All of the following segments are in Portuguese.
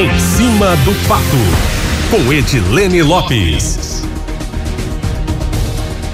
Em cima do fato, com Edilene Lopes.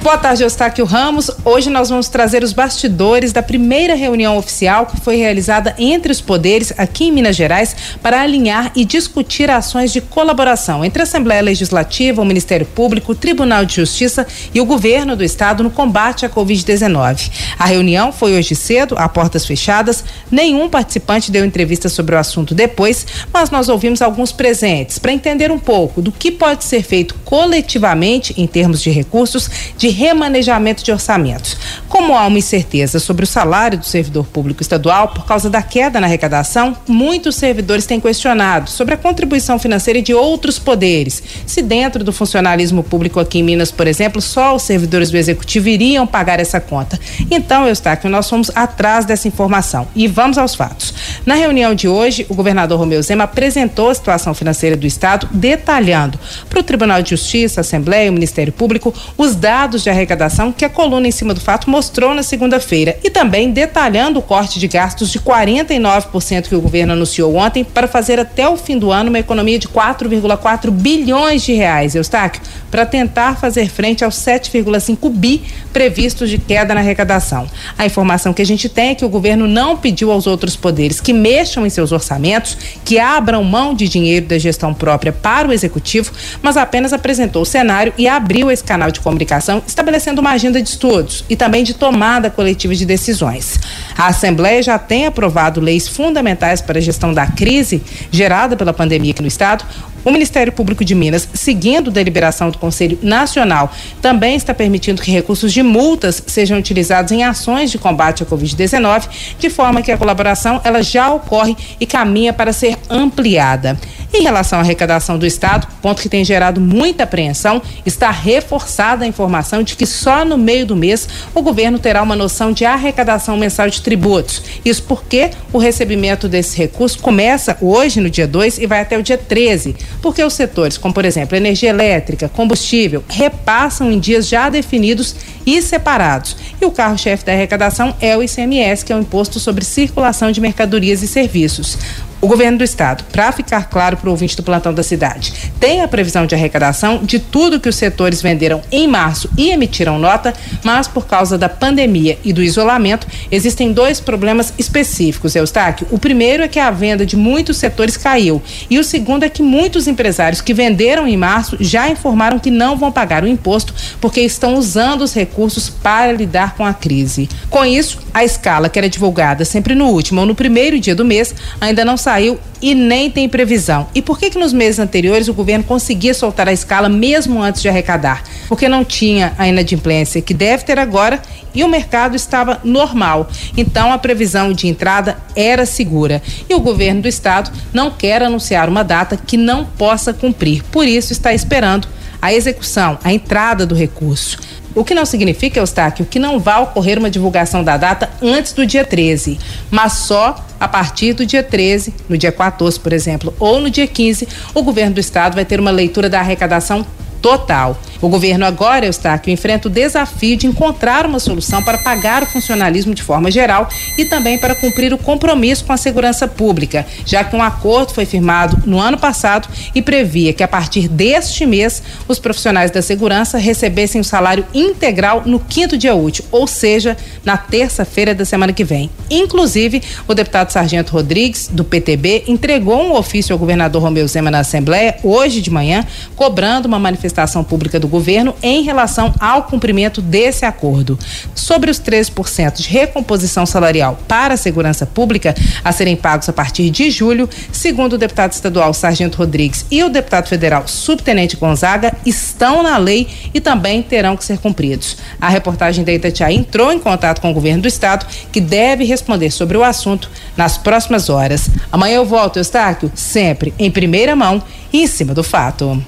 Boa tarde, Eustáquio Ramos. Hoje nós vamos trazer os bastidores da primeira reunião oficial que foi realizada entre os poderes aqui em Minas Gerais para alinhar e discutir ações de colaboração entre a Assembleia Legislativa, o Ministério Público, o Tribunal de Justiça e o governo do estado no combate à Covid-19. A reunião foi hoje cedo, a portas fechadas. Nenhum participante deu entrevista sobre o assunto depois, mas nós ouvimos alguns presentes para entender um pouco do que pode ser feito coletivamente em termos de recursos de remanejamento de orçamentos. Como há uma incerteza sobre o salário do servidor público estadual por causa da queda na arrecadação, muitos servidores têm questionado sobre a contribuição financeira de outros poderes. Se dentro do funcionalismo público aqui em Minas, por exemplo, só os servidores do executivo iriam pagar essa conta. Então, Eustáquio, nós fomos atrás dessa informação e vamos aos fatos. Na reunião de hoje, o governador Romeu Zema apresentou a situação financeira do Estado, detalhando para o Tribunal de Justiça, a Assembleia e Ministério Público os dados de arrecadação que a coluna em cima do fato mostrou na segunda-feira e também detalhando o corte de gastos de 49% que o governo anunciou ontem para fazer até o fim do ano uma economia de 4,4 bilhões de reais, Eustáquio, para tentar fazer frente aos 7,5 bi previstos de queda na arrecadação. A informação que a gente tem é que o governo não pediu aos outros poderes que mexam em seus orçamentos, que abram mão de dinheiro da gestão própria para o executivo, mas apenas apresentou o cenário e abriu esse canal de comunicação estabelecendo uma agenda de estudos e também de tomada coletiva de decisões. A Assembleia já tem aprovado leis fundamentais para a gestão da crise gerada pela pandemia aqui no Estado. O Ministério Público de Minas, seguindo deliberação do Conselho Nacional, também está permitindo que recursos de multas sejam utilizados em ações de combate à Covid-19, de forma que a colaboração ela já ocorre e caminha para ser ampliada. Em relação à arrecadação do Estado, ponto que tem gerado muita apreensão, está reforçada a informação de que só no meio do mês o governo terá uma noção de arrecadação mensal de tributos. Isso porque o recebimento desse recurso começa hoje, no dia 2, e vai até o dia 13, porque os setores, como por exemplo energia elétrica, combustível, repassam em dias já definidos e separados. E o carro-chefe da arrecadação é o ICMS, que é o Imposto sobre Circulação de Mercadorias e Serviços. O governo do estado, para ficar claro para o ouvinte do plantão da cidade, tem a previsão de arrecadação de tudo que os setores venderam em março e emitiram nota, mas por causa da pandemia e do isolamento, existem dois problemas específicos, Eustáquio. O primeiro é que a venda de muitos setores caiu, e o segundo é que muitos empresários que venderam em março já informaram que não vão pagar o imposto porque estão usando os recursos para lidar com a crise. Com isso, a escala que era divulgada sempre no último ou no primeiro dia do mês ainda não saiu e nem tem previsão. E por que que nos meses anteriores o governo conseguia soltar a escala mesmo antes de arrecadar? Porque não tinha a inadimplência que deve ter agora e o mercado estava normal. Então a previsão de entrada era segura. E o governo do estado não quer anunciar uma data que não possa cumprir. Por isso está esperando a execução, a entrada do recurso. O que não significa, Eustáquio, que não vai ocorrer uma divulgação da data antes do dia 13, mas só a partir do dia 13, no dia 14, por exemplo, ou no dia 15, o governo do estado vai ter uma leitura da arrecadação total. O governo agora, Eustáquio, enfrenta o desafio de encontrar uma solução para pagar o funcionalismo de forma geral e também para cumprir o compromisso com a segurança pública, já que um acordo foi firmado no ano passado e previa que a partir deste mês os profissionais da segurança recebessem o salário integral no quinto dia útil, ou seja, na terça-feira da semana que vem. Inclusive, o deputado Sargento Rodrigues, do PTB, entregou um ofício ao governador Romeu Zema na Assembleia hoje de manhã, cobrando uma manifestação pública do do governo em relação ao cumprimento desse acordo. Sobre os 13% de recomposição salarial para a segurança pública a serem pagos a partir de julho, segundo o deputado estadual Sargento Rodrigues e o deputado federal Subtenente Gonzaga, estão na lei e também terão que ser cumpridos. A reportagem da Itatiaia entrou em contato com o governo do estado, que deve responder sobre o assunto nas próximas horas. Amanhã eu volto, Eustáquio, sempre em primeira mão e em cima do fato.